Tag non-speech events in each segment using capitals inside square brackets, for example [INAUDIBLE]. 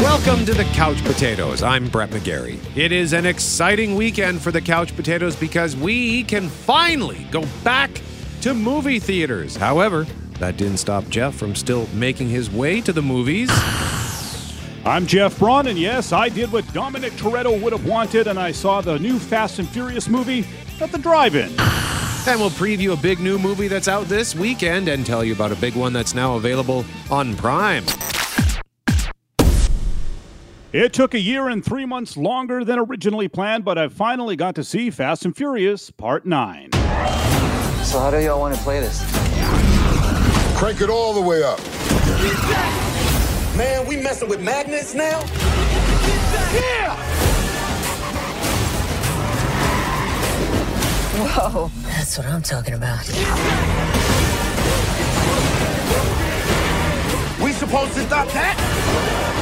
Welcome to the Couch Potatoes. I'm Brett McGarry. It is an exciting weekend for the Couch Potatoes because we can finally go back to movie theaters. However, that didn't stop Jeff from still making his way to the movies. [SIGHS] I'm Jeff Braun, and yes, I did what Dominic Toretto would have wanted, and I saw the new Fast and Furious movie at the drive-in. [SIGHS] And we'll preview a big new movie that's out this weekend and tell you about a big one that's now available on Prime. It took a year and three months longer than originally planned, but I finally got to see Fast and Furious Part 9. So how do y'all want to play this? Crank it all the way up. Man, we messing with magnets now? Yeah! Whoa, that's what I'm talking about. We supposed to stop that?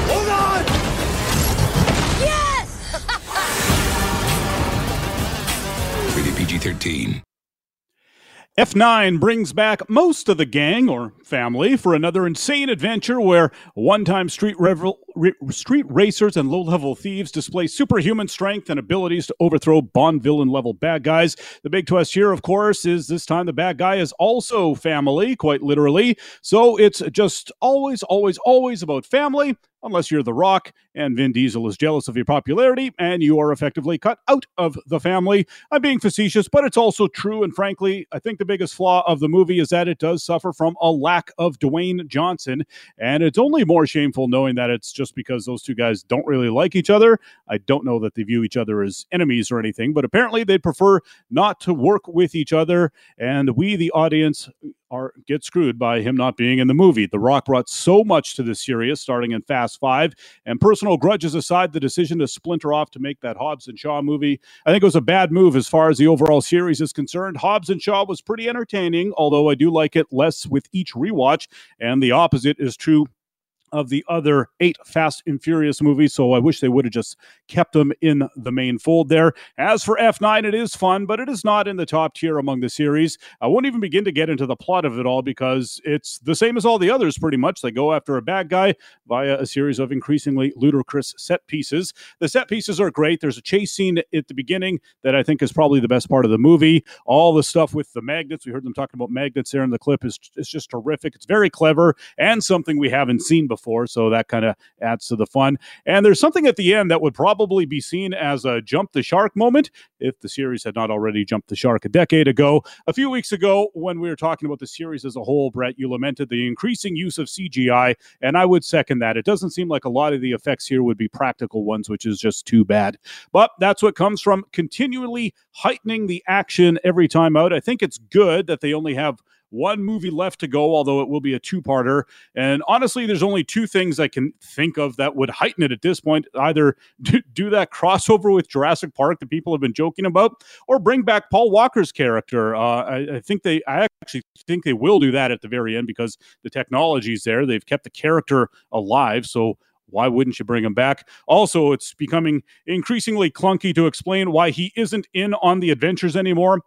Hold on! PG 13. F9 brings back most of the gang or family for another insane adventure where one-time street revel- re- street racers and low-level thieves display superhuman strength and abilities to overthrow Bond villain level bad guys. The big twist here, of course, is this time the bad guy is also family, quite literally. So it's just always, always, always about family unless you're The Rock and Vin Diesel is jealous of your popularity and you are effectively cut out of the family. I'm being facetious, but it's also true. And frankly, I think the biggest flaw of the movie is that it does suffer from a lack of Dwayne Johnson. And it's only more shameful knowing that it's just because those two guys don't really like each other. I don't know that they view each other as enemies or anything, but apparently they prefer not to work with each other. And we, the audience, are get screwed by him not being in the movie. The Rock brought so much to this series, starting in Fast Five, and personal grudges aside, the decision to splinter off to make that Hobbs and Shaw movie, I think it was a bad move as far as the overall series is concerned. Hobbs and Shaw was pretty entertaining, although I do like it less with each rewatch, and the opposite is true of the other eight Fast and Furious movies. So I wish they would have just kept them in the main fold there. As for F9, it is fun, but it is not in the top tier among the series. I won't even begin to get into the plot of it all because it's the same as all the others pretty much. They go after a bad guy via a series of increasingly ludicrous set pieces. The set pieces are great. There's a chase scene at the beginning that I think is probably the best part of the movie. All the stuff with the magnets, we heard them talking about magnets there in the clip, is, is just terrific. It's very clever and something we haven't seen before before, so that kind of adds to the fun. And there's something at the end that would probably be seen as a jump the shark moment if the series had not already jumped the shark a decade ago. A few weeks ago, when we were talking about the series as a whole, Brett, you lamented the increasing use of CGI, and I would second that. It doesn't seem like a lot of the effects here would be practical ones, which is just too bad. But that's what comes from continually heightening the action every time out. I think it's good that they only have one movie left to go, although it will be a two parter. And honestly, there's only two things I can think of that would heighten it at this point either [LAUGHS] do, do that crossover with Jurassic Park that people have been joking about, or bring back Paul Walker's character. Uh, I, I think they, I actually think they will do that at the very end because the technology's there. They've kept the character alive. So why wouldn't you bring him back? Also, it's becoming increasingly clunky to explain why he isn't in on the adventures anymore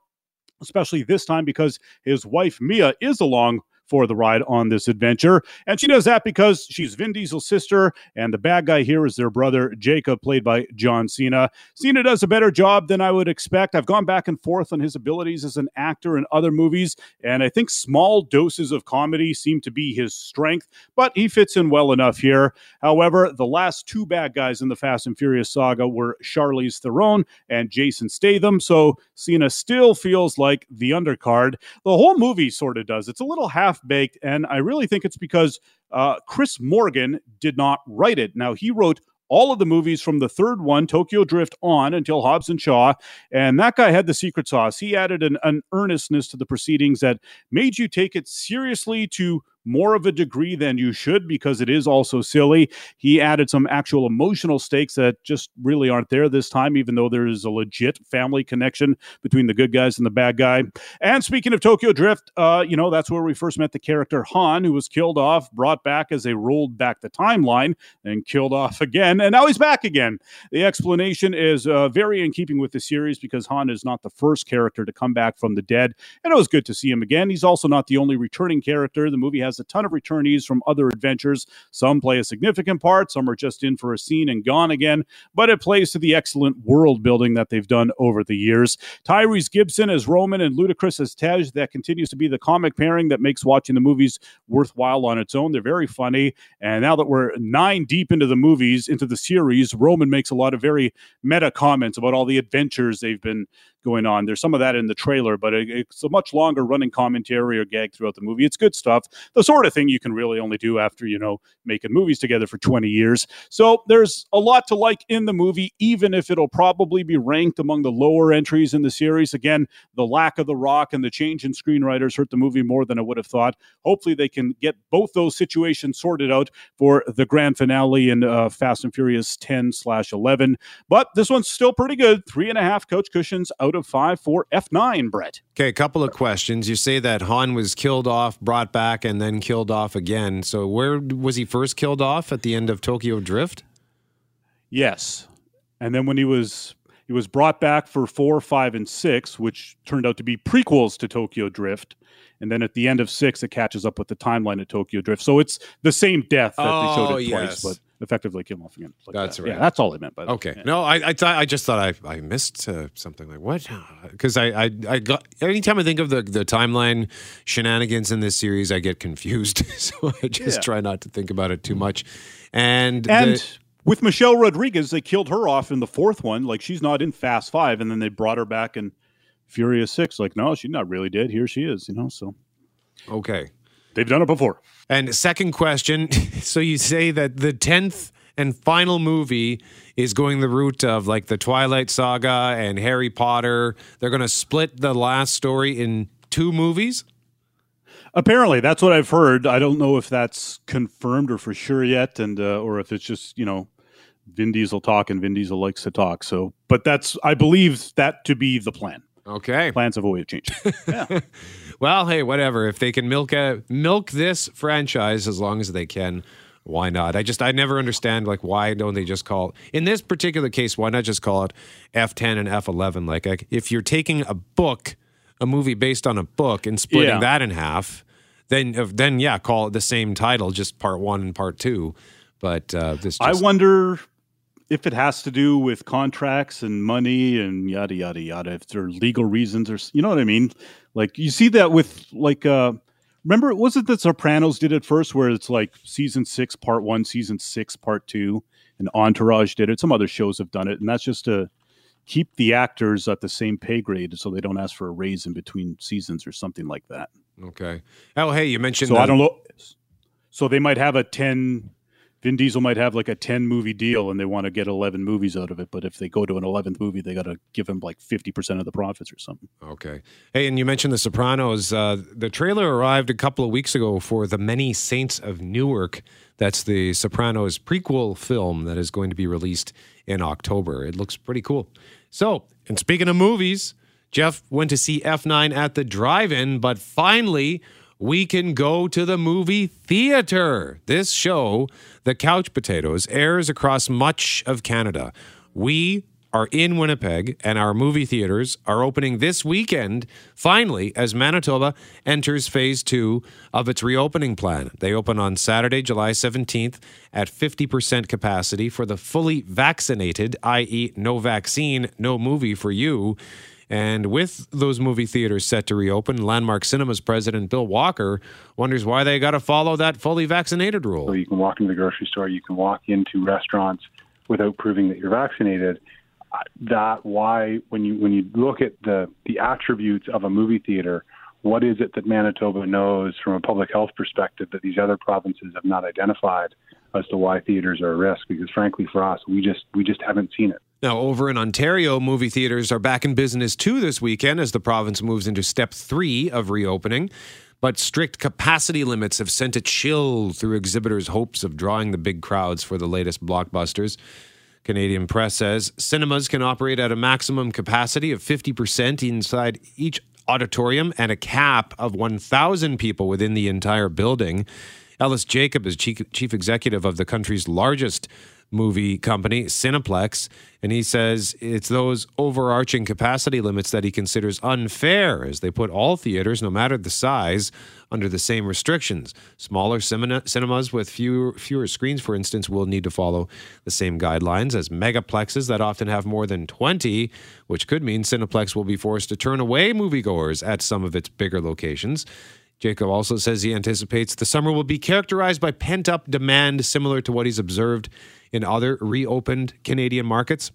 especially this time because his wife Mia is along for the ride on this adventure. And she does that because she's Vin Diesel's sister, and the bad guy here is their brother, Jacob, played by John Cena. Cena does a better job than I would expect. I've gone back and forth on his abilities as an actor in other movies, and I think small doses of comedy seem to be his strength, but he fits in well enough here. However, the last two bad guys in the Fast and Furious saga were Charlize Theron and Jason Statham, so Cena still feels like the undercard. The whole movie sort of does. It's a little half baked, and I really think it's because uh, Chris Morgan did not write it. Now he wrote all of the movies from the third one, Tokyo Drift, on until Hobbs and Shaw. And that guy had the secret sauce. He added an, an earnestness to the proceedings that made you take it seriously to more of a degree than you should because it is also silly. He added some actual emotional stakes that just really aren't there this time, even though there is a legit family connection between the good guys and the bad guy. And speaking of Tokyo Drift, uh, you know, that's where we first met the character Han, who was killed off, brought back as they rolled back the timeline, and killed off again. And now he's back again. The explanation is uh, very in keeping with the series because Han is not the first character to come back from the dead. And it was good to see him again. He's also not the only returning character. The movie has has a ton of returnees from other adventures. Some play a significant part, some are just in for a scene and gone again, but it plays to the excellent world building that they've done over the years. Tyrese Gibson as Roman and Ludacris as Tej, that continues to be the comic pairing that makes watching the movies worthwhile on its own. They're very funny. And now that we're nine deep into the movies, into the series, Roman makes a lot of very meta comments about all the adventures they've been going on. There's some of that in the trailer, but it, it's a much longer running commentary or gag throughout the movie. It's good stuff. The sort of thing you can really only do after, you know, making movies together for 20 years. So there's a lot to like in the movie, even if it'll probably be ranked among the lower entries in the series. Again, the lack of The Rock and the change in screenwriters hurt the movie more than I would have thought. Hopefully, they can get both those situations sorted out for the grand finale in uh, Fast and Furious 10 slash 11. But this one's still pretty good. Three and a half coach cushions out of five for F9, Brett. Okay, a couple of questions. You say that Han was killed off, brought back, and then killed off again. So where was he first killed off at the end of Tokyo Drift? Yes. And then when he was he was brought back for four, five, and six, which turned out to be prequels to Tokyo Drift. And then at the end of six, it catches up with the timeline of Tokyo Drift. So it's the same death that Oh, they showed it oh, yes. twice, but effectively kill him off again. like That's that. right. Yeah, that's all I meant by that. Okay. Yeah. No, I I thought I just thought I I missed uh, something like what because I, I I got anytime I think of the the timeline shenanigans in this series I get confused [LAUGHS] so I just Yeah. try not to think about it too much and And the- with Michelle Rodriguez, they killed her off in the fourth one. Like she's not in Fast Five, and then they brought her back in Furious Six. Like, no, she's not really dead. Here she is, you know. So okay they've done it before. and second question [LAUGHS] so you say that the tenth and final movie is going the route of like the Twilight Saga and Harry Potter they're going to split the last story in two movies Apparently, that's what I've heard. I don't know if that's confirmed or for sure yet, and uh, or if it's just you know Vin Diesel talk and Vin Diesel likes to talk. So, but that's I believe that to be the plan. okay Plans have always changed. [LAUGHS] Yeah. Well, hey, whatever. If they can milk a, milk this franchise as long as they can, why not? I just I never understand like why don't they just call in this particular case why not just call it F10 and F11? Like, like if you're taking a book, a movie based on a book, and splitting Yeah. that in half, then uh, then yeah, call it the same title, just part one and part two. But uh, this just, I wonder if it has to do with contracts and money and yada yada yada. If there are legal reasons or you know what I mean. Like you see that with like uh remember was it the Sopranos did it first where it's like season six part one, season six part two, and Entourage did it. Some other shows have done it, and that's just to keep the actors at the same pay grade so they don't ask for a raise in between seasons or something like that. okay. Oh, hey, you mentioned So the- I don't know. So they might have a ten. Vin Diesel might have like a ten movie deal, and they want to get eleven movies out of it. But if they go to an eleventh movie, they got to give him like fifty percent of the profits or something. Okay. Hey, and you mentioned The Sopranos. Uh, the trailer arrived a couple of weeks ago for The Many Saints of Newark. That's the Sopranos prequel film that is going to be released in October. It looks pretty cool. So, and speaking of movies, Jeff went to see F9 at the drive in, but finally, we can go to the movie theater. This show, The Couch Potatoes, airs across much of Canada. We are in Winnipeg, and our movie theaters are opening this weekend, finally, as Manitoba enters phase two of its reopening plan. They open on Saturday, July 17th at 50% capacity for the fully vaccinated, i.e., no vaccine, no movie for you. And with those movie theaters set to reopen, Landmark Cinema's president Bill Walker wonders why they got to follow that fully vaccinated rule. So you can walk into the grocery store, you can walk into restaurants without proving that you're vaccinated. Uh, That why when you when you look at the the attributes of a movie theater, what is it that Manitoba knows from a public health perspective that these other provinces have not identified as to why theaters are a risk? Because frankly, for us, we just we just haven't seen it. Now, over in Ontario, movie theaters are back in business too this weekend as the province moves into step three of reopening. But strict capacity limits have sent a chill through exhibitors' hopes of drawing the big crowds for the latest blockbusters. Canadian Press says cinemas can operate at a maximum capacity of 50% inside each auditorium and a cap of 1,000 people within the entire building. Ellis Jacob is chief, chief executive of the country's largest movie company, Cineplex, and he says it's those overarching capacity limits that he considers unfair as they put all theaters, no matter the size, under the same restrictions. Smaller cinema, cinemas with fewer, fewer screens, for instance, will need to follow the same guidelines as megaplexes that often have more than 20, which could mean Cineplex will be forced to turn away moviegoers at some of its bigger locations. Jacob also says he anticipates the summer will be characterized by pent up demand, similar to what he's observed in other reopened Canadian markets.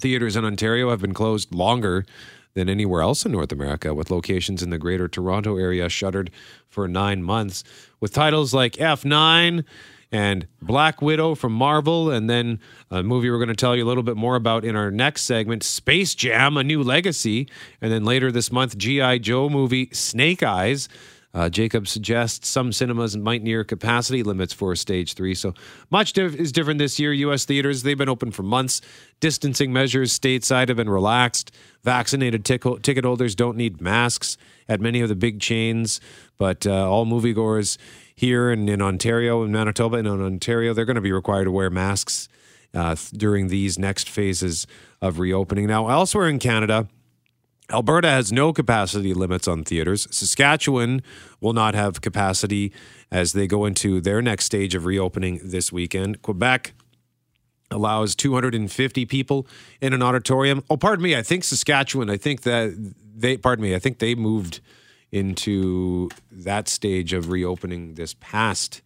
Theaters in Ontario have been closed longer than anywhere else in North America, with locations in the greater Toronto area shuttered for nine months. With titles like F9 and Black Widow from Marvel, and then a movie we're going to tell you a little bit more about in our next segment, Space Jam: A New Legacy, and then later this month, GI Joe movie Snake Eyes. Uh, Jacob suggests some cinemas might near capacity limits for stage three. So much diff- is different this year. U.S. theaters, they've been open for months. Distancing measures stateside have been relaxed. Vaccinated tic- ticket holders don't need masks at many of the big chains, but uh, all moviegoers here in, in Ontario and Manitoba and in Ontario, they're going to be required to wear masks uh, during these next phases of reopening. Now, elsewhere in Canada, Alberta has no capacity limits on theaters. Saskatchewan will not have capacity as they go into their next stage of reopening this weekend. Quebec allows 250 people in an auditorium. Oh, pardon me. I think Saskatchewan, I think that they, pardon me, I think they moved into that stage of reopening this past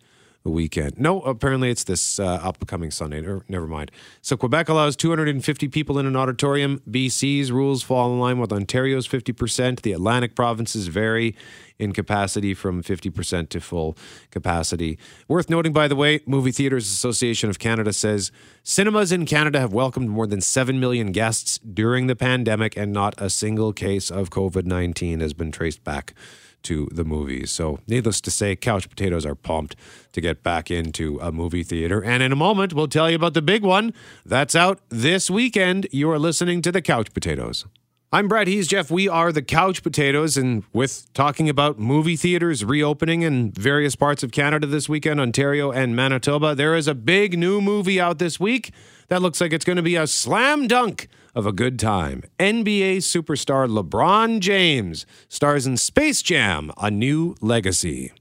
weekend. No, apparently it's this uh, upcoming Sunday. Never, never mind. So Quebec allows 250 people in an auditorium. BC's rules fall in line with Ontario's 50%. The Atlantic provinces vary in capacity from 50% to full capacity. Worth noting, by the way, Movie Theaters Association of Canada says cinemas in Canada have welcomed more than 7 million guests during the pandemic, and not a single case of COVID 19 has been traced back to the movies. So, needless to say, Couch Potatoes are pumped to get back into a movie theater. And in a moment, we'll tell you about the big one that's out this weekend. You are listening to the Couch Potatoes. I'm Brad. He's Jeff. We are the Couch Potatoes, and with talking about movie theaters reopening in various parts of Canada this weekend, Ontario and Manitoba, there is a big new movie out this week that looks like it's going to be a slam dunk of a good time. NBA superstar LeBron James stars in Space Jam: A New Legacy.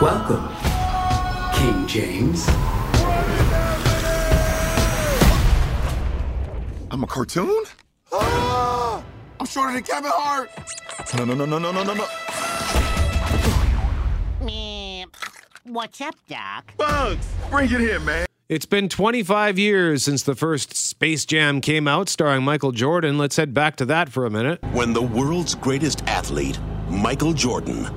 Welcome, King James. I'm a cartoon? Ah! I'm shorter than Kevin Hart! No, no, no, no, no, no, no, no. What's up, Doc? Bugs! Bring it here, man. It's been 25 years since the first Space Jam came out, starring Michael Jordan. Let's head back to that for a minute. When the world's greatest athlete, Michael Jordan,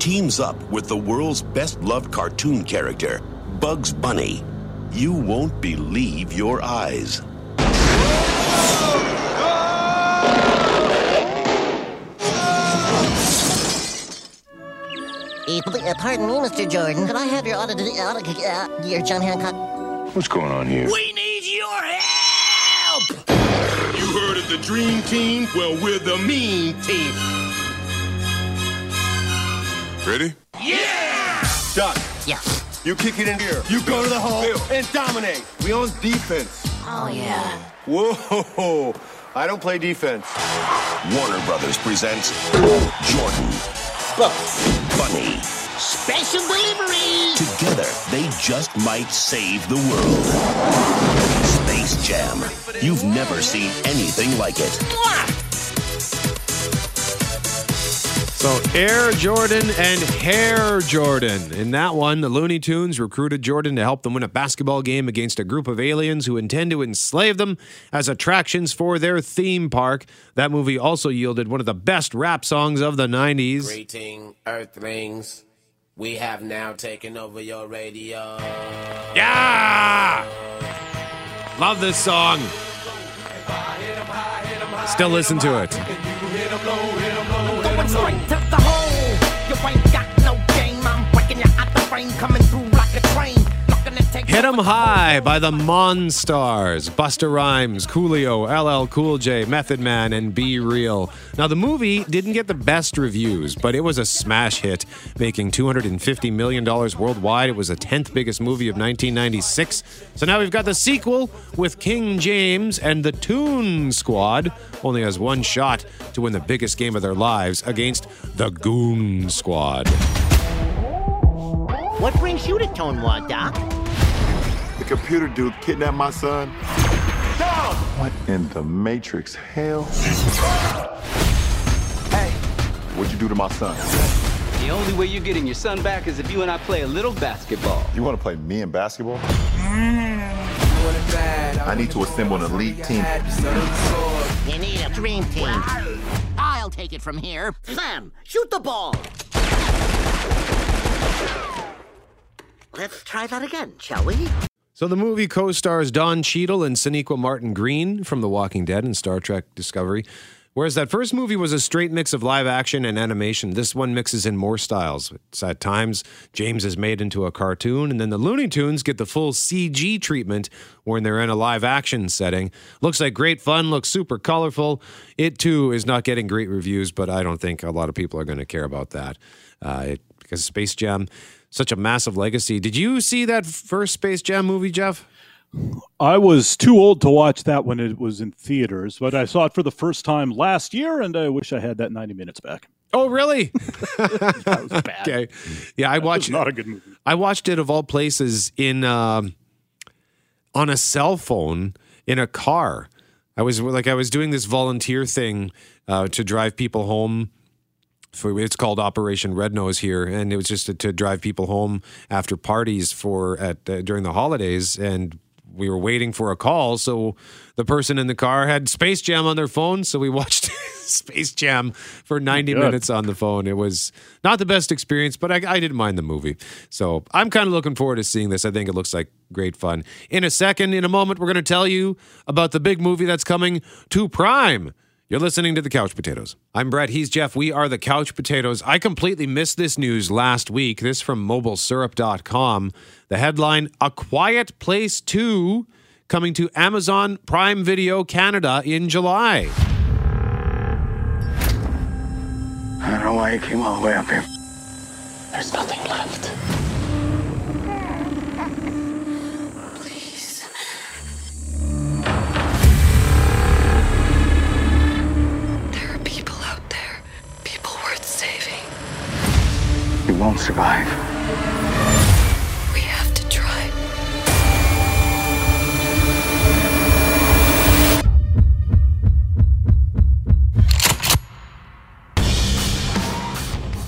teams up with the world's best loved cartoon character, Bugs Bunny, you won't believe your eyes. Uh, pardon me, Mr. Jordan. Could I have your auto- auto- uh, your John Hancock? What's going on here? We need your help! You heard of the Dream Team? Well, we're the Mean Team. Ready? Yeah! Doc, Yeah. you kick it in here. You go to the hole and dominate. We on defense. Oh, yeah. Whoa, I don't play defense. Warner Brothers presents Jordan, Bugs. Special delivery! Together, they just might save the world. Space Jam. You've never seen anything like it. So, Air Jordan and Hair Jordan. In that one, the Looney Tunes recruited Jordan to help them win a basketball game against a group of aliens who intend to enslave them as attractions for their theme park. That movie also yielded one of the best rap songs of the 90s. Greeting, Earthlings. We have now taken over your radio. Yeah! Love this song. Still listen to it. Going straight to the hole. You ain't got no game. I'm breaking you out the frame, coming Hit 'em High by the Monstars, Busta Rhymes, Coolio, LL Cool J, Method Man, and B-Real. Now, the movie didn't get the best reviews, but it was a smash hit, making $250 million worldwide. It was the 10th biggest movie of 1996. So now we've got the sequel with King James and the Toon Squad. Only has one shot to win the biggest game of their lives against the Goon Squad. What brings you to Tune World, Doc? The computer dude kidnapped my son. What in the Matrix hell? Hey, what'd you do to my son? The only way you're getting your son back is if you and I play a little basketball. You want to play me in basketball? Mm-hmm. I need to assemble an elite team. You need a dream team. I'll take it from here. Sam, shoot the ball. Let's try that again, shall we? So the movie co-stars Don Cheadle and Sonequa Martin Green from The Walking Dead and Star Trek Discovery. Whereas that first movie was a straight mix of live action and animation, this one mixes in more styles. It's at times James is made into a cartoon, and then the Looney Tunes get the full CG treatment when they're in a live action setting. Looks like great fun, looks super colorful. It too is not getting great reviews, but I don't think a lot of people are going to care about that uh, it, because Space Jam, such a massive legacy. Did you see that first Space Jam movie, Jeff? I was too old to watch that when it was in theaters, but I saw it for the first time last year, and I wish I had that 90 minutes back. Oh, really? [LAUGHS] that was bad. Okay. Yeah, I That watched not a good movie. I watched it of all places in um on a cell phone in a car. I was like I was doing this volunteer thing uh, to drive people home. For it's called Operation Red Nose here, and it was just to, to drive people home after parties for at uh, during the holidays, and we were waiting for a call. So the person in the car had Space Jam on their phone, so we watched [LAUGHS] Space Jam for ninety Good. minutes on the phone. It was not the best experience, but I, I didn't mind the movie. So I'm kind of looking forward to seeing this. I think it looks like great fun. In a second, in a moment, we're going to tell you about the big movie that's coming to Prime. You're listening to the Couch Potatoes. I'm Brett. He's Jeff. We are the Couch Potatoes. I completely missed this news last week. This from mobilesyrup.com. The headline A Quiet Place 2 coming to Amazon Prime Video Canada in July. I don't know why you came all the way up here. There's nothing left. Won't survive. We have to try.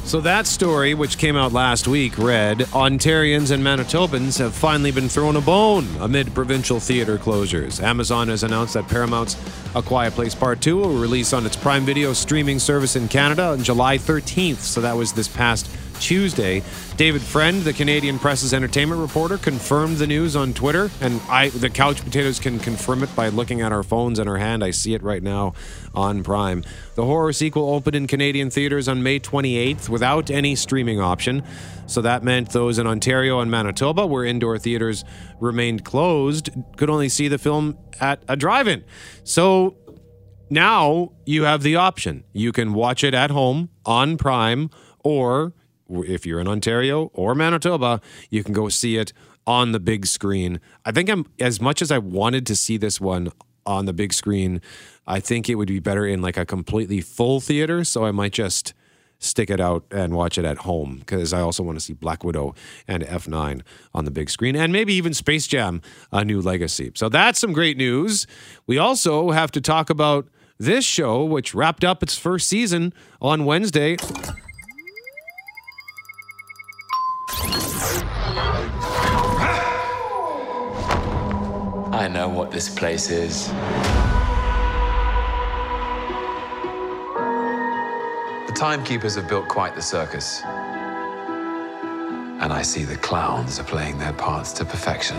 So that story, which came out last week, read Ontarians and Manitobans have finally been thrown a bone amid provincial theater closures. Amazon has announced that Paramount's A Quiet Place Part 2 will release on its Prime Video streaming service in Canada on July 13th. So that was this past Tuesday. David Friend, the Canadian Press's entertainment reporter, confirmed the news on Twitter, and I, the Couch Potatoes, can confirm it by looking at our phones in our hand. I see it right now on Prime. The horror sequel opened in Canadian theaters on May 28th without any streaming option. So that meant those in Ontario and Manitoba, where indoor theaters remained closed, could only see the film at a drive-in. So now you have the option. You can watch it at home on Prime, or if you're in Ontario or Manitoba, you can go see it on the big screen. I think I'm as much as I wanted to see this one on the big screen, I think it would be better in like a completely full theater. So I might just stick it out and watch it at home because I also want to see Black Widow and F9 on the big screen and maybe even Space Jam A New Legacy. So that's some great news. We also have to talk about this show, which wrapped up its first season on Wednesday. I know what this place is. The timekeepers have built quite the circus. And I see the clowns are playing their parts to perfection.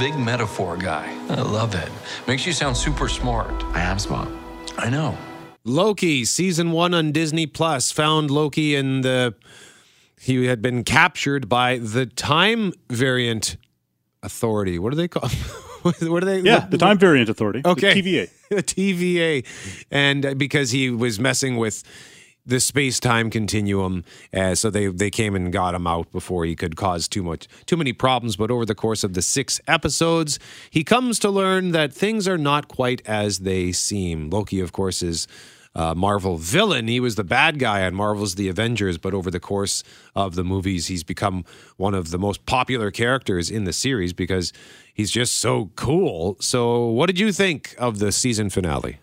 Big metaphor guy. I love it. Makes you sound super smart. I am smart. I know. Loki season one on Disney Plus found Loki in the he had been captured by the Time Variant Authority. What do they call? [LAUGHS] what do they? Yeah, the Time Variant Authority. the Okay. TVA. [LAUGHS] TVA, and uh, because he was messing with the space time continuum, uh, so they they came and got him out before he could cause too much too many problems. But over the course of the six episodes, he comes to learn that things are not quite as they seem. Loki, of course, is. Uh, Marvel villain. He was the bad guy on Marvel's The Avengers, but over the course of the movies, he's become one of the most popular characters in the series because he's just so cool. So, what did you think of the season finale?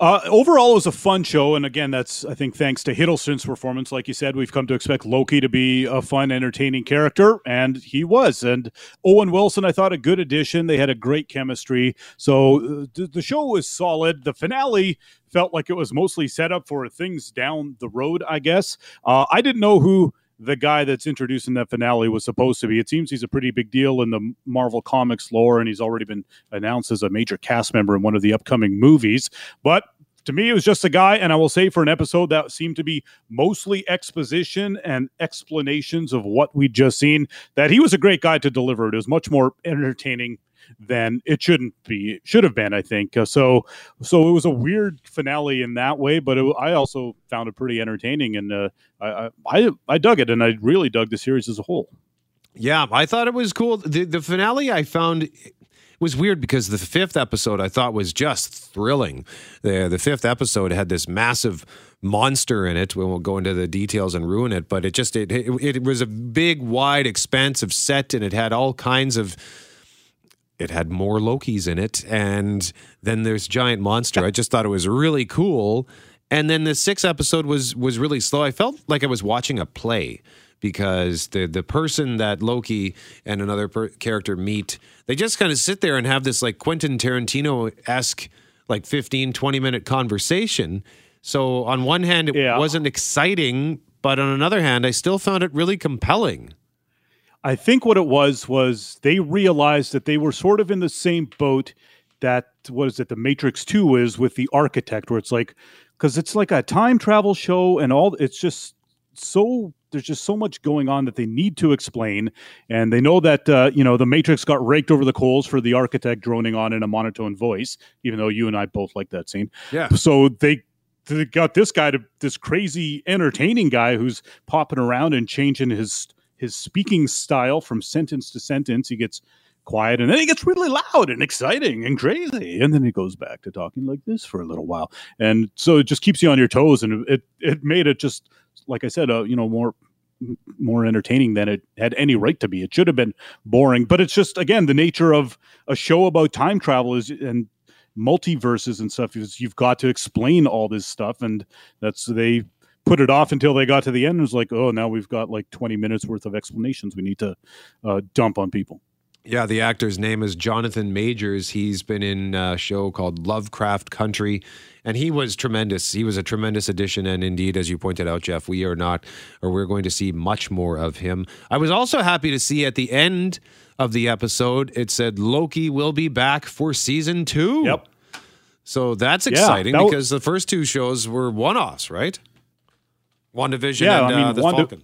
Uh, overall, it was a fun show, and again, that's I think thanks to Hiddleston's performance. Like you said, we've come to expect Loki to be a fun, entertaining character, and he was. And Owen Wilson, I thought a good addition. They had a great chemistry, so uh, th- the show was solid. The finale felt like it was mostly set up for things down the road. I guess uh, I didn't know who the guy that's introducing that finale was supposed to be. It seems he's a pretty big deal in the Marvel Comics lore, and he's already been announced as a major cast member in one of the upcoming movies. But to me, it was just a guy, and I will say for an episode that seemed to be mostly exposition and explanations of what we'd just seen, that he was a great guy to deliver it. It was much more entertaining than it shouldn't be should have been i think uh, so so it was a weird finale in that way but it, i also found it pretty entertaining and uh, I, I i dug it and i really dug the series as a whole Yeah, I thought it was cool. The, the finale I found was weird because the fifth episode I thought was just thrilling. The the fifth episode had this massive monster in it. We won't go into the details and ruin it, but it just it it, it was a big, wide, expansive set, and it had all kinds of. It had more Lokis in it, and then there's giant monster. I just thought it was really cool. And then the sixth episode was was really slow. I felt like I was watching a play because the the person that Loki and another per- character meet, they just kind of sit there and have this like Quentin Tarantino esque like 15, 20 minute conversation. So on one hand, it Yeah. wasn't exciting, but on another hand, I still found it really compelling. I think what it was was they realized that they were sort of in the same boat that what is it the Matrix 2 is with the architect where it's like cuz it's like a time travel show and all it's just so there's just so much going on that they need to explain and they know that uh, you know the matrix got raked over the coals for the architect droning on in a monotone voice even though you and i both like that scene Yeah. so they they got this guy to this crazy entertaining guy who's popping around and changing his his speaking style from sentence to sentence. He gets quiet and then he gets really loud and exciting and crazy and then he goes back to talking like this for a little while. And so it just keeps you on your toes and it it made it just like i said uh, you know more more entertaining than it had any right to be. It should have been boring but it's just again the nature of a show about time travel is and multiverses and stuff is you've got to explain all this stuff and that's they put it off until they got to the end and it was like oh now we've got like 20 minutes worth of explanations we need to uh, dump on people Yeah, the actor's name is Jonathan Majors. He's been in a show called Lovecraft Country, and he was tremendous. He was a tremendous addition, and indeed, as you pointed out, Jeff, we are not, or we're going to see much more of him. I was also happy to see at the end of the episode, it said Loki will be back for season two. Yep. So that's Yeah, exciting that w- because the first two shows were one-offs, right? WandaVision Yeah, and I mean, uh, the Wanda- Falcon.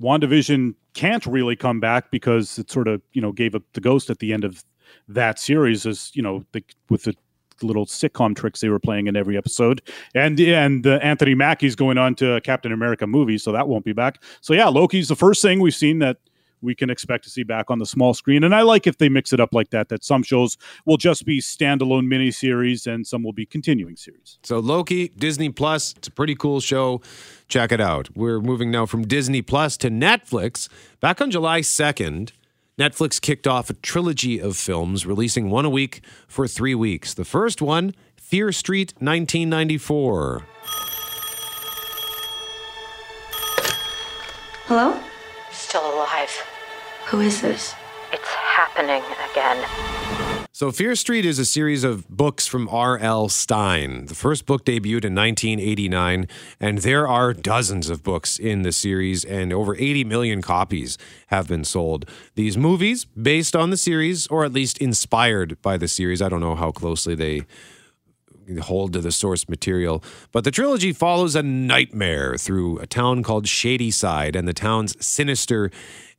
WandaVision can't really come back because it sort of, you know, gave up the ghost at the end of that series as, you know, the, with the little sitcom tricks they were playing in every episode. And and uh, Anthony Mackie's going on to a Captain America movie, so that won't be back. So yeah, Loki's the first thing we've seen that we can expect to see back on the small screen. And I like if they mix it up like that, that some shows will just be standalone miniseries and some will be continuing series. So Loki, Disney Plus, it's a pretty cool show. Check it out. We're moving now from Disney Plus to Netflix. Back on July 2nd, Netflix kicked off a trilogy of films, releasing one a week for three weeks. The first one, Fear Street 1994. Hello? Still alive. Who is this? It's happening again. So, Fear Street is a series of books from R.L. Stine. The first book debuted in 1989, and there are dozens of books in the series, and over 80 million copies have been sold. These movies, based on the series, or at least inspired by the series, I don't know how closely they hold to the source material. But the trilogy follows a nightmare through a town called Shadyside and the town's sinister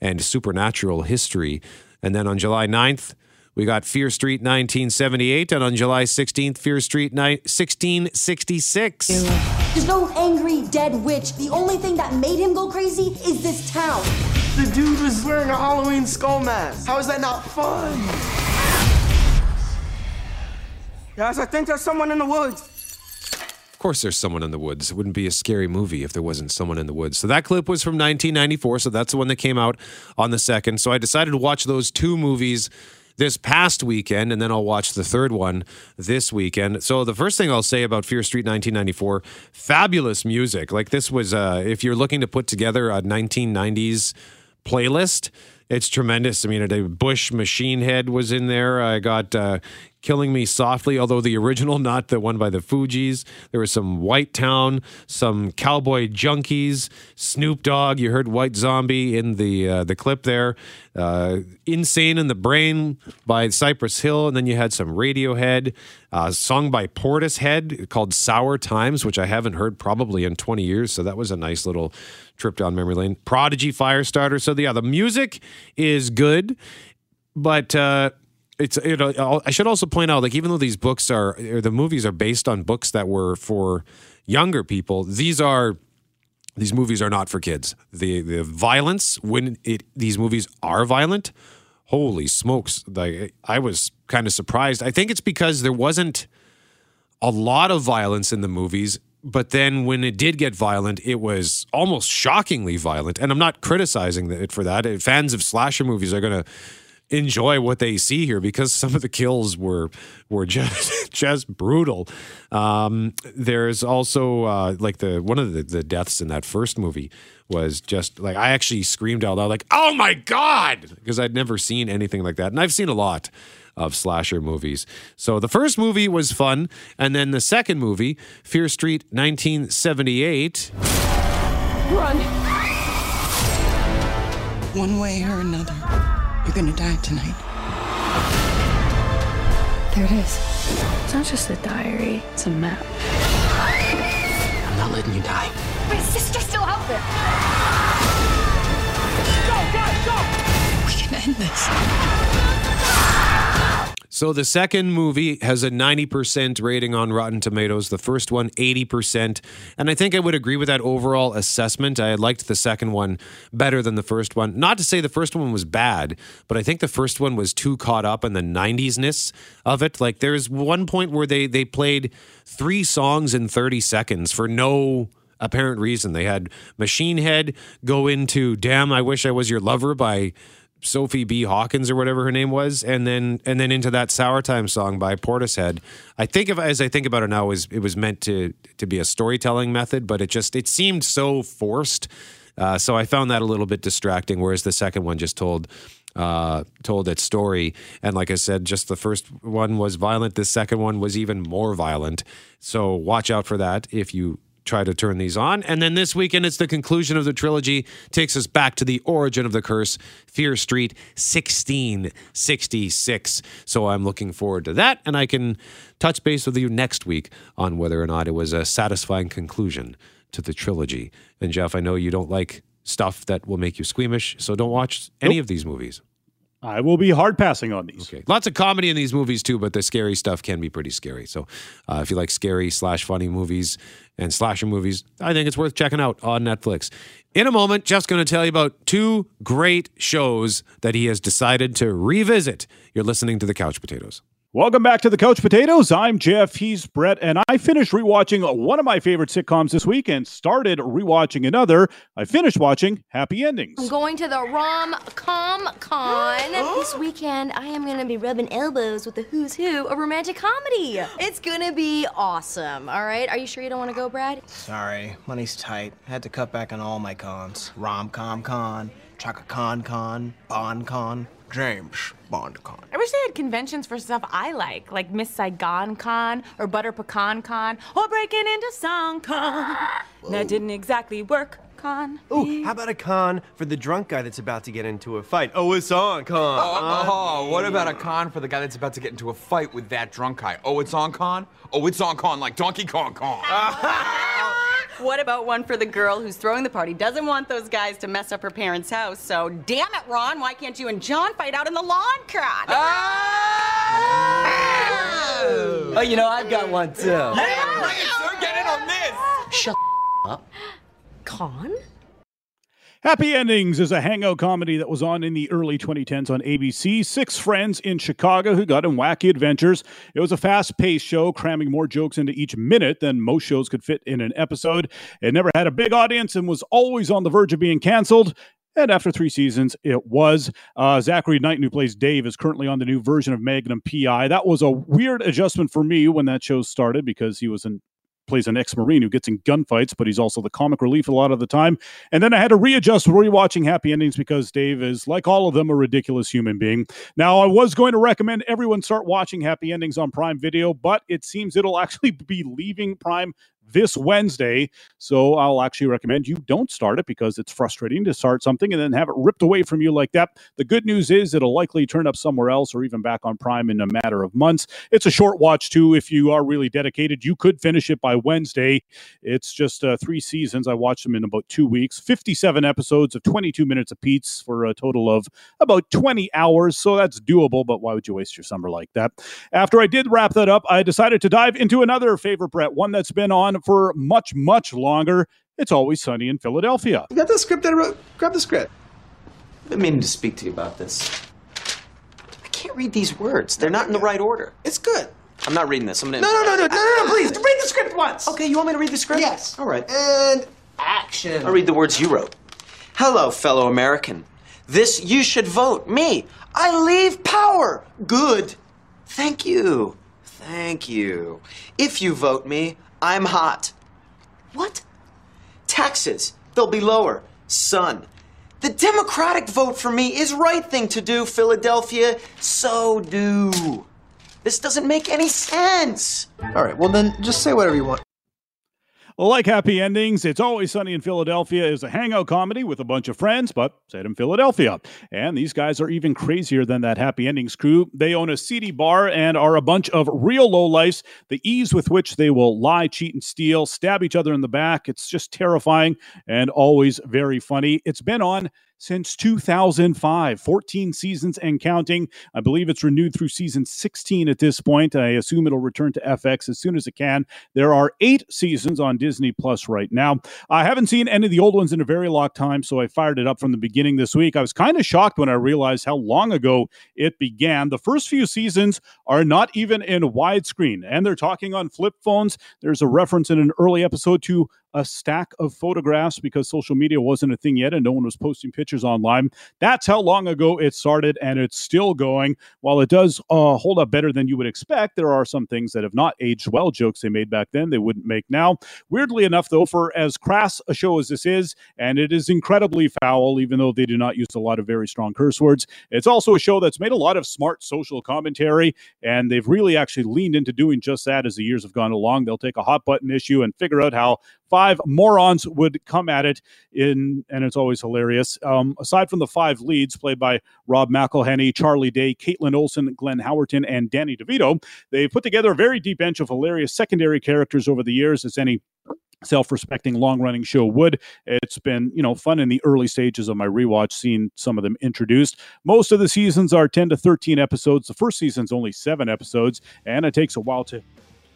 and supernatural history. And then on July 9th, we got Fear Street 1978, and on July 16th, Fear Street ni- 1666. There's no angry dead witch. The only thing that made him go crazy is this town. The dude was wearing a Halloween skull mask. How is that not fun? Guys, I think there's someone in the woods. Of course, there's someone in the woods. It wouldn't be a scary movie if there wasn't someone in the woods. So that clip was from 1994. So that's the one that came out on the second. So I decided to watch those two movies this past weekend, and then I'll watch the third one this weekend. So the first thing I'll say about Fear Street 1994, fabulous music. Like this was, uh, if you're looking to put together a 1990s playlist, it's tremendous. I mean, Bush Machine Head was in there. I got uh, Killing Me Softly, although the original, not the one by the Fugees. There was some White Town, some Cowboy Junkies, Snoop Dogg. You heard White Zombie in the uh, the clip there. Uh, Insane in the Brain by Cypress Hill, and then you had some Radiohead, uh, song by Portishead called Sour Times, which I haven't heard probably in 20 years. So that was a nice little trip down memory lane. Prodigy Firestarter. So yeah, the music is good, but uh, it's you know I should also point out like even though these books are or the movies are based on books that were for younger people, these are these movies are not for kids. The the violence when it these movies are violent, holy smokes! Like I was kind of surprised. I think it's because there wasn't a lot of violence in the movies but then when it did get violent, it was almost shockingly violent. And I'm not criticizing it for that. Fans of slasher movies are to enjoy what they see here because some of the kills were were [LAUGHS] just just brutal. Um, there's also uh, like the one of the, the deaths in that first movie was just like I actually screamed out loud like oh my god because I'd never seen anything like that and I've seen a lot of slasher movies. So the first movie was fun, and then the second movie, Fear Street 1978. Run! One way or another, you're gonna die tonight. There it is. It's not just a diary, it's a map. I'm not letting you die. My sister's still out there. Go, guys, go! We can end this. So the second movie has a 90% rating on Rotten Tomatoes, the first one 80%. And I think I would agree with that overall assessment. I liked the second one better than the first one. Not to say the first one was bad, but I think the first one was too caught up in the 90s-ness of it. Like there's one point where they they played three songs in 30 seconds for no apparent reason. They had Machine Head go into Damn I Wish I Was Your Lover by Sophie B. Hawkins or whatever her name was, and then and then into that Sour Time song by Portishead. I think of as I think about it now, it was it was meant to to be a storytelling method, but it just it seemed so forced. Uh, so I found that a little bit distracting. Whereas the second one just told uh, told its story, and like I said, just the first one was violent. The second one was even more violent. So watch out for that if you try to turn these on. And then this weekend, it's the conclusion of the trilogy, takes us back to the origin of the curse, Fear Street 1666. So I'm looking forward to that, and I can touch base with you next week on whether or not it was a satisfying conclusion to the trilogy. And Jeff, I know you don't like stuff that will make you squeamish, so don't watch any Nope. of these movies. I will be hard passing on these. Okay. Lots of comedy in these movies too, but the scary stuff can be pretty scary. So uh, if you like scary slash funny movies and slasher movies, I think it's worth checking out on Netflix. In a moment, Jeff's going to tell you about two great shows that he has decided to revisit. You're listening to the Couch Potatoes. Welcome back to the Couch Potatoes. I'm Jeff. He's Brett, and I finished rewatching one of my favorite sitcoms this week and started rewatching another. I finished watching Happy Endings. I'm going to the Rom Com Con [GASPS] this weekend. I am going to be rubbing elbows with the who's who of romantic comedy. It's going to be awesome. All right. Are you sure you don't want to go, Brad? Sorry, money's tight. Had to cut back on all my cons. Rom-com con, Chaka Khan con, Bon con, James Bond con. I wish they had conventions for stuff I like, like Miss Saigon Con or Butter Pecan Con or Breaking into Song Con. [LAUGHS] That didn't exactly work con? Ooh, how about a con for the drunk guy that's about to get into a fight? Oh, it's on con. Oh, oh, what about a con for the guy that's about to get into a fight with that drunk guy? Oh, it's on con? Oh, it's on con like Donkey Kong con. [LAUGHS] What about one for the girl who's throwing the party, doesn't want those guys to mess up her parents' house, so damn it, Ron, why can't you and John fight out in the lawn crowd? Oh, ah! oh you know, I've got one too. Yeah, bring it, sir. Get in on this. Shut up. Con? Happy Endings is a hangout comedy that was on in the early 2010s on ABC. Six friends in Chicago who got in wacky adventures. It was a fast paced show, cramming more jokes into each minute than most shows could fit in an episode. It never had a big audience and was always on the verge of being canceled. And after three seasons, it was. Uh, Zachary Knighton, who plays Dave, is currently on the new version of Magnum PI. That was a weird adjustment for me when that show started because he was an plays an ex-marine who gets in gunfights, but he's also the comic relief a lot of the time. And then I had to readjust rewatching Happy Endings because Dave is, like all of them, a ridiculous human being. Now, I was going to recommend everyone start watching Happy Endings on Prime Video, but it seems it'll [LAUGHS] actually be leaving Prime this Wednesday. So I'll actually recommend you don't start it because it's frustrating to start something and then have it ripped away from you like that. The good news is it'll likely turn up somewhere else or even back on Prime in a matter of months. It's a short watch too. If you are really dedicated, you could finish it by Wednesday. It's just uh, three seasons. I watched them in about two weeks, 57 episodes of 22 minutes apiece for a total of about 20 hours. So that's doable, but why would you waste your summer like that? After I did wrap that up, I decided to dive into another favorite Brett, one that's been on for much, much longer. It's always sunny in Philadelphia. You got the script that I wrote? Grab the script. I've been meaning to speak to you about this. I can't read these words. They're not in the right order. It's good. I'm not reading this. I'm gonna. No, no, no, no, no, no, no, please. [LAUGHS] Read the script once. Okay, you want me to read the script? Yes. All right. And action. I'll read the words you wrote. Hello, fellow American. This you should vote. Me. I leave power. Good. Thank you. Thank you. If you vote me, I'm hot. What? Taxes. They'll be lower. Son. The Democratic vote for me is right thing to do, Philadelphia. So do. This doesn't make any sense. All right, well then just say whatever you want. Like Happy Endings, It's Always Sunny in Philadelphia is a hangout comedy with a bunch of friends, but set in Philadelphia. And these guys are even crazier than that Happy Endings crew. They own a seedy bar and are a bunch of real lowlifes. The ease with which they will lie, cheat, and steal, stab each other in the back, it's just terrifying and always very funny. It's been on since 2005, 14 seasons and counting. I believe it's renewed through season 16 at this point. I assume it'll return to FX as soon as it can. There are eight seasons on Disney Plus right now. I haven't seen any of the old ones in a very long time, so I fired it up from the beginning this week. I was kind of shocked when I realized how long ago it began. The first few seasons are not even in widescreen, and they're talking on flip phones. There's a reference in an early episode to a stack of photographs because social media wasn't a thing yet and no one was posting pictures online. That's how long ago it started, and it's still going. While it does uh, hold up better than you would expect, there are some things that have not aged well. Jokes they made back then, they wouldn't make now. Weirdly enough, though, for as crass a show as this is, and it is incredibly foul, even though they do not use a lot of very strong curse words, it's also a show that's made a lot of smart social commentary, and they've really actually leaned into doing just that as the years have gone along. They'll take a hot button issue and figure out how five morons would come at it in and it's always hilarious. Um, aside from the five leads played by rob mcelhenney charlie day Kaitlin Olson glenn howerton and danny devito they've put together a very deep bench of hilarious secondary characters over the years as any self-respecting long-running show would. It's been you know fun in the early stages of my rewatch seeing some of them introduced. Most of the seasons are 10 to 13 episodes. The first season's only seven episodes and it takes a while to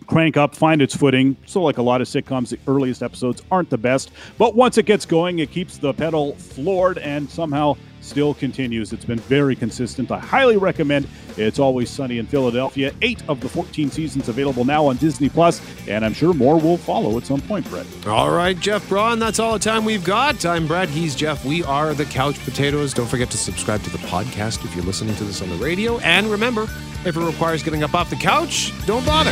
crank up, find its footing. So, like a lot of sitcoms, the earliest episodes aren't the best, but once it gets going, it keeps the pedal floored and somehow still continues. It's been very consistent. I highly recommend It's Always Sunny in Philadelphia. Eight of the 14 seasons available now on Disney Plus, and I'm sure more will follow at some point, Brett. All right, Jeff Braun, that's all the time we've got. I'm Brett, he's Jeff. We are the Couch Potatoes. Don't forget to subscribe to the podcast if you're listening to this on the radio. And remember, if it requires getting up off the couch, don't bother.